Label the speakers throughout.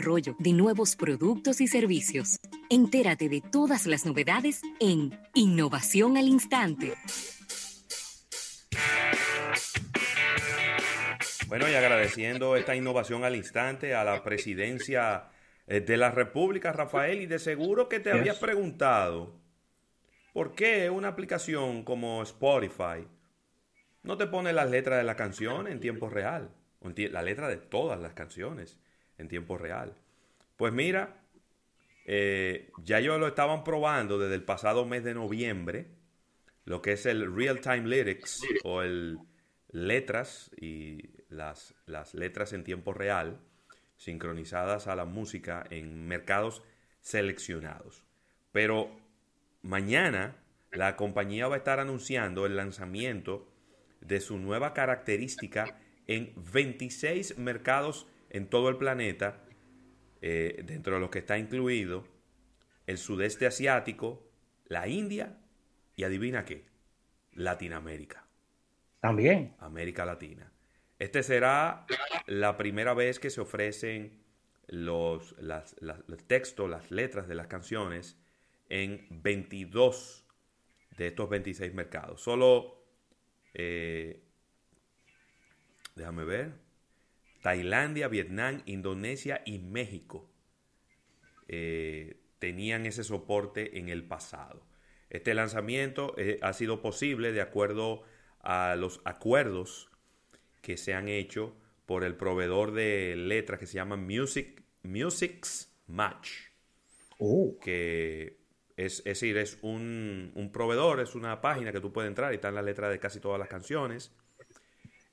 Speaker 1: desarrollo de nuevos productos y servicios. Entérate de todas las novedades en Innovación al Instante.
Speaker 2: Bueno, y agradeciendo esta innovación al instante a la presidencia eh, de la República, Rafael, y de seguro que te habías preguntado por qué una aplicación como Spotify no te pone las letras de la canción en tiempo real, la letra de todas las canciones en tiempo real. Pues mira, eh, ya ellos lo estaban probando desde el pasado mes de noviembre, lo que es el Real Time Lyrics o el letras y las, las letras en tiempo real, sincronizadas a la música en mercados seleccionados. Pero mañana la compañía va a estar anunciando el lanzamiento de su nueva característica en 26 mercados en todo el planeta, eh, dentro de los que está incluido el sudeste asiático, la India y adivina qué, Latinoamérica.
Speaker 3: También.
Speaker 2: América Latina. Este será la primera vez que se ofrecen los, las, textos, las letras de las canciones en 22 de estos 26 mercados. Solo, eh, déjame ver, Tailandia, Vietnam, Indonesia y México eh, tenían ese soporte en el pasado. Este lanzamiento eh, ha sido posible de acuerdo a los acuerdos que se han hecho por el proveedor de letras que se llama Music, Music's Match. Oh. Que es, decir, es un, un, proveedor, es una página que tú puedes entrar y están las letras de casi todas las canciones.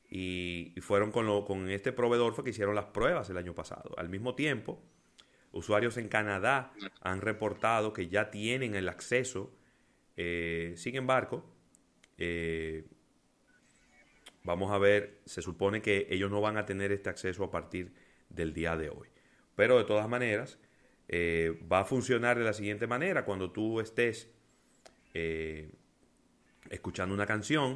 Speaker 2: Y, fueron con, lo, con este proveedor fue que hicieron las pruebas el año pasado. Al mismo tiempo, usuarios en Canadá han reportado que ya tienen el acceso. Eh, sin embargo, eh, Vamos a ver, se supone que ellos no van a tener este acceso a partir del día de hoy. Pero de todas maneras, eh, va a funcionar de la siguiente manera. Cuando tú estés eh, escuchando una canción,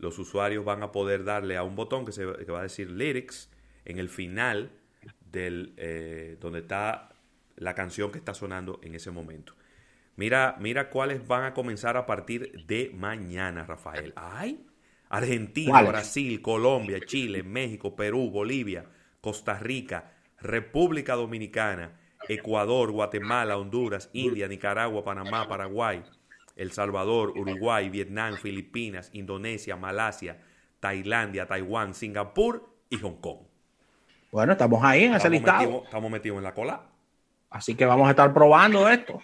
Speaker 2: los usuarios van a poder darle a un botón que, se, va a decir lyrics en el final del, eh, donde está la canción que está sonando en ese momento. Mira, mira cuáles van a comenzar a partir de mañana, Rafael. ¡Ay! Argentina, Brasil, Colombia, Chile, México, Perú, Bolivia, Costa Rica, República Dominicana, Ecuador, Guatemala, Honduras, India, Nicaragua, Panamá, Paraguay, El Salvador, Uruguay, Vietnam, Filipinas, Indonesia, Malasia, Tailandia, Taiwán, Singapur y Hong Kong.
Speaker 3: Bueno, estamos ahí en ese listado.
Speaker 2: estamos metidos en la cola.
Speaker 3: Así que vamos a estar probando esto.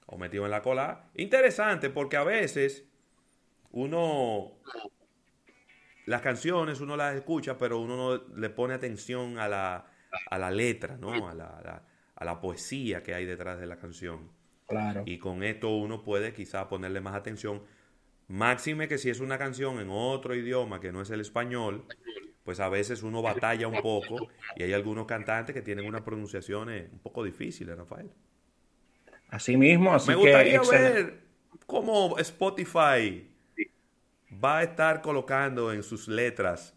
Speaker 2: Estamos metidos en la cola. Interesante porque a veces uno las canciones uno las escucha, pero uno no le pone atención a la, a la letra, ¿no? A la, a la, poesía que hay detrás de la canción.
Speaker 3: Claro.
Speaker 2: Y con esto uno puede quizá ponerle más atención. Máxime que si es una canción en otro idioma que no es el español, pues a veces uno batalla un poco y hay algunos cantantes que tienen unas pronunciaciones un poco difíciles, Rafael.
Speaker 3: Así mismo, así
Speaker 2: Me gustaría ver cómo Spotify va a estar colocando en sus letras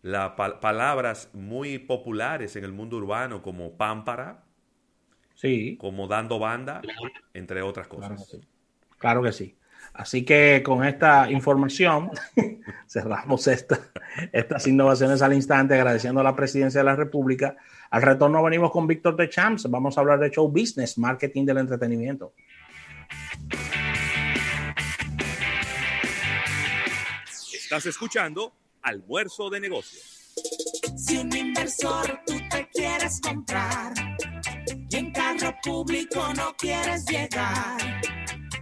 Speaker 2: las palabras muy populares en el mundo urbano como pámpara,
Speaker 3: sí.
Speaker 2: como dando banda, entre otras cosas.
Speaker 3: Claro que sí. Claro que sí. Así que con esta información cerramos esta, estas innovaciones al instante, agradeciendo a la presidencia de la República. Al retorno venimos con Víctor de Champs. Vamos a hablar de show business, marketing del entretenimiento.
Speaker 2: Estás escuchando Almuerzo de Negocios.
Speaker 4: Si un inversor tú te quieres comprar y en carro público no quieres llegar,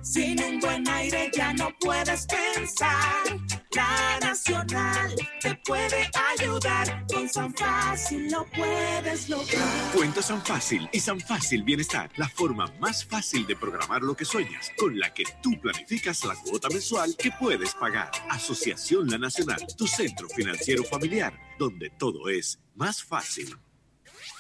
Speaker 4: sin un buen aire ya no puedes pensar. La Nacional te puede ayudar. Con San Fácil lo puedes lograr.
Speaker 5: Cuenta San Fácil y San Fácil Bienestar. La forma más fácil de programar lo que sueñas, con la que tú planificas la cuota mensual que puedes pagar. Asociación La Nacional, tu centro financiero familiar, donde todo es más fácil.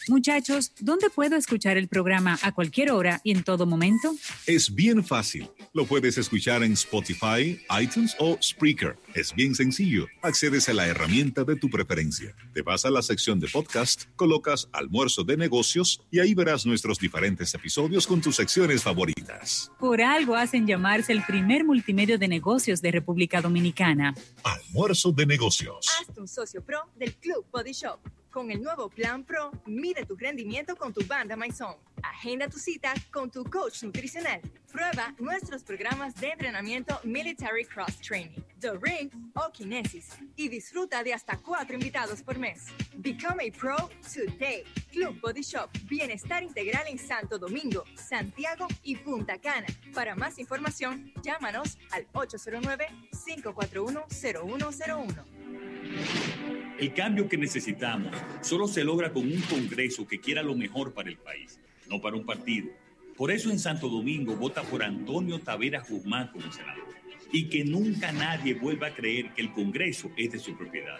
Speaker 6: Muchachos, ¿dónde puedo escuchar el programa a cualquier hora y en todo momento?
Speaker 7: Es bien fácil. Lo puedes escuchar en Spotify, iTunes o Spreaker. Es bien sencillo. Accedes a la herramienta de tu preferencia. Te vas a la sección de podcast, colocas almuerzo de negocios y ahí verás nuestros diferentes episodios con tus secciones favoritas.
Speaker 6: Por algo hacen llamarse el primer multimedio de negocios de República Dominicana.
Speaker 7: Almuerzo de negocios.
Speaker 8: Hazte un socio pro del Club Body Shop. Con el nuevo Plan Pro, mide tu rendimiento con tu banda Maison. Agenda tu cita con tu coach nutricional. Prueba nuestros programas de entrenamiento Military Cross Training, The Ring o Kinesis. Y disfruta de hasta cuatro invitados por mes. Become a Pro today. Club Body Shop. Bienestar integral en Santo Domingo, Santiago y Punta Cana. Para más información, llámanos al 809-541-0101.
Speaker 9: El cambio que necesitamos solo se logra con un Congreso que quiera lo mejor para el país, no para un partido. Por eso en Santo Domingo vota por Antonio Tavera Guzmán como senador. Y que nunca nadie vuelva a creer que el Congreso es de su propiedad.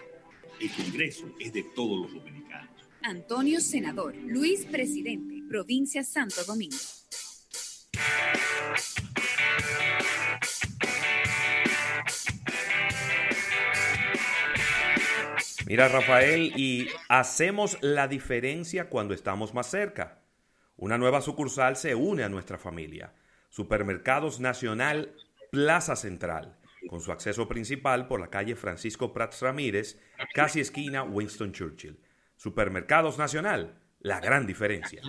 Speaker 9: El Congreso es de todos los dominicanos.
Speaker 10: Antonio Senador, Luis Presidente, Provincia Santo Domingo.
Speaker 2: Mira, Rafael, y hacemos la diferencia cuando estamos más cerca. Una nueva sucursal se une a nuestra familia. Supermercados Nacional Plaza Central, con su acceso principal por la calle Francisco Prats Ramírez, casi esquina Winston Churchill. Supermercados Nacional, la gran diferencia.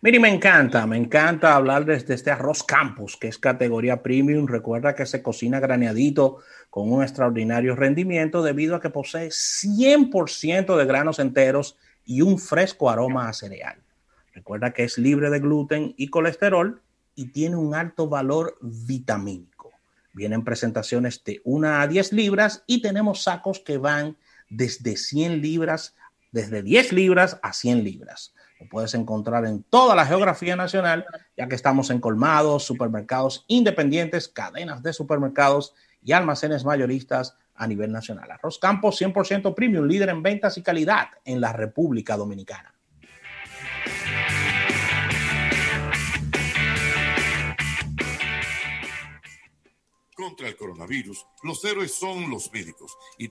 Speaker 3: Mire, me encanta, me encanta hablar desde este arroz campus, que es categoría premium. Recuerda que se cocina graneadito con un extraordinario rendimiento debido a que posee 100% de granos enteros y un fresco aroma a cereal. Recuerda que es libre de gluten y colesterol y tiene un alto valor vitamínico. Vienen presentaciones de 1 a 10 libras y tenemos sacos que van desde 100 libras, desde 10 libras a 100 libras. Lo puedes encontrar en toda la geografía nacional, ya que estamos en colmados, supermercados independientes, cadenas de supermercados y almacenes mayoristas a nivel nacional. Arroz Campos 100% premium, líder en ventas y calidad en la República Dominicana.
Speaker 11: Contra el coronavirus, los héroes son los médicos y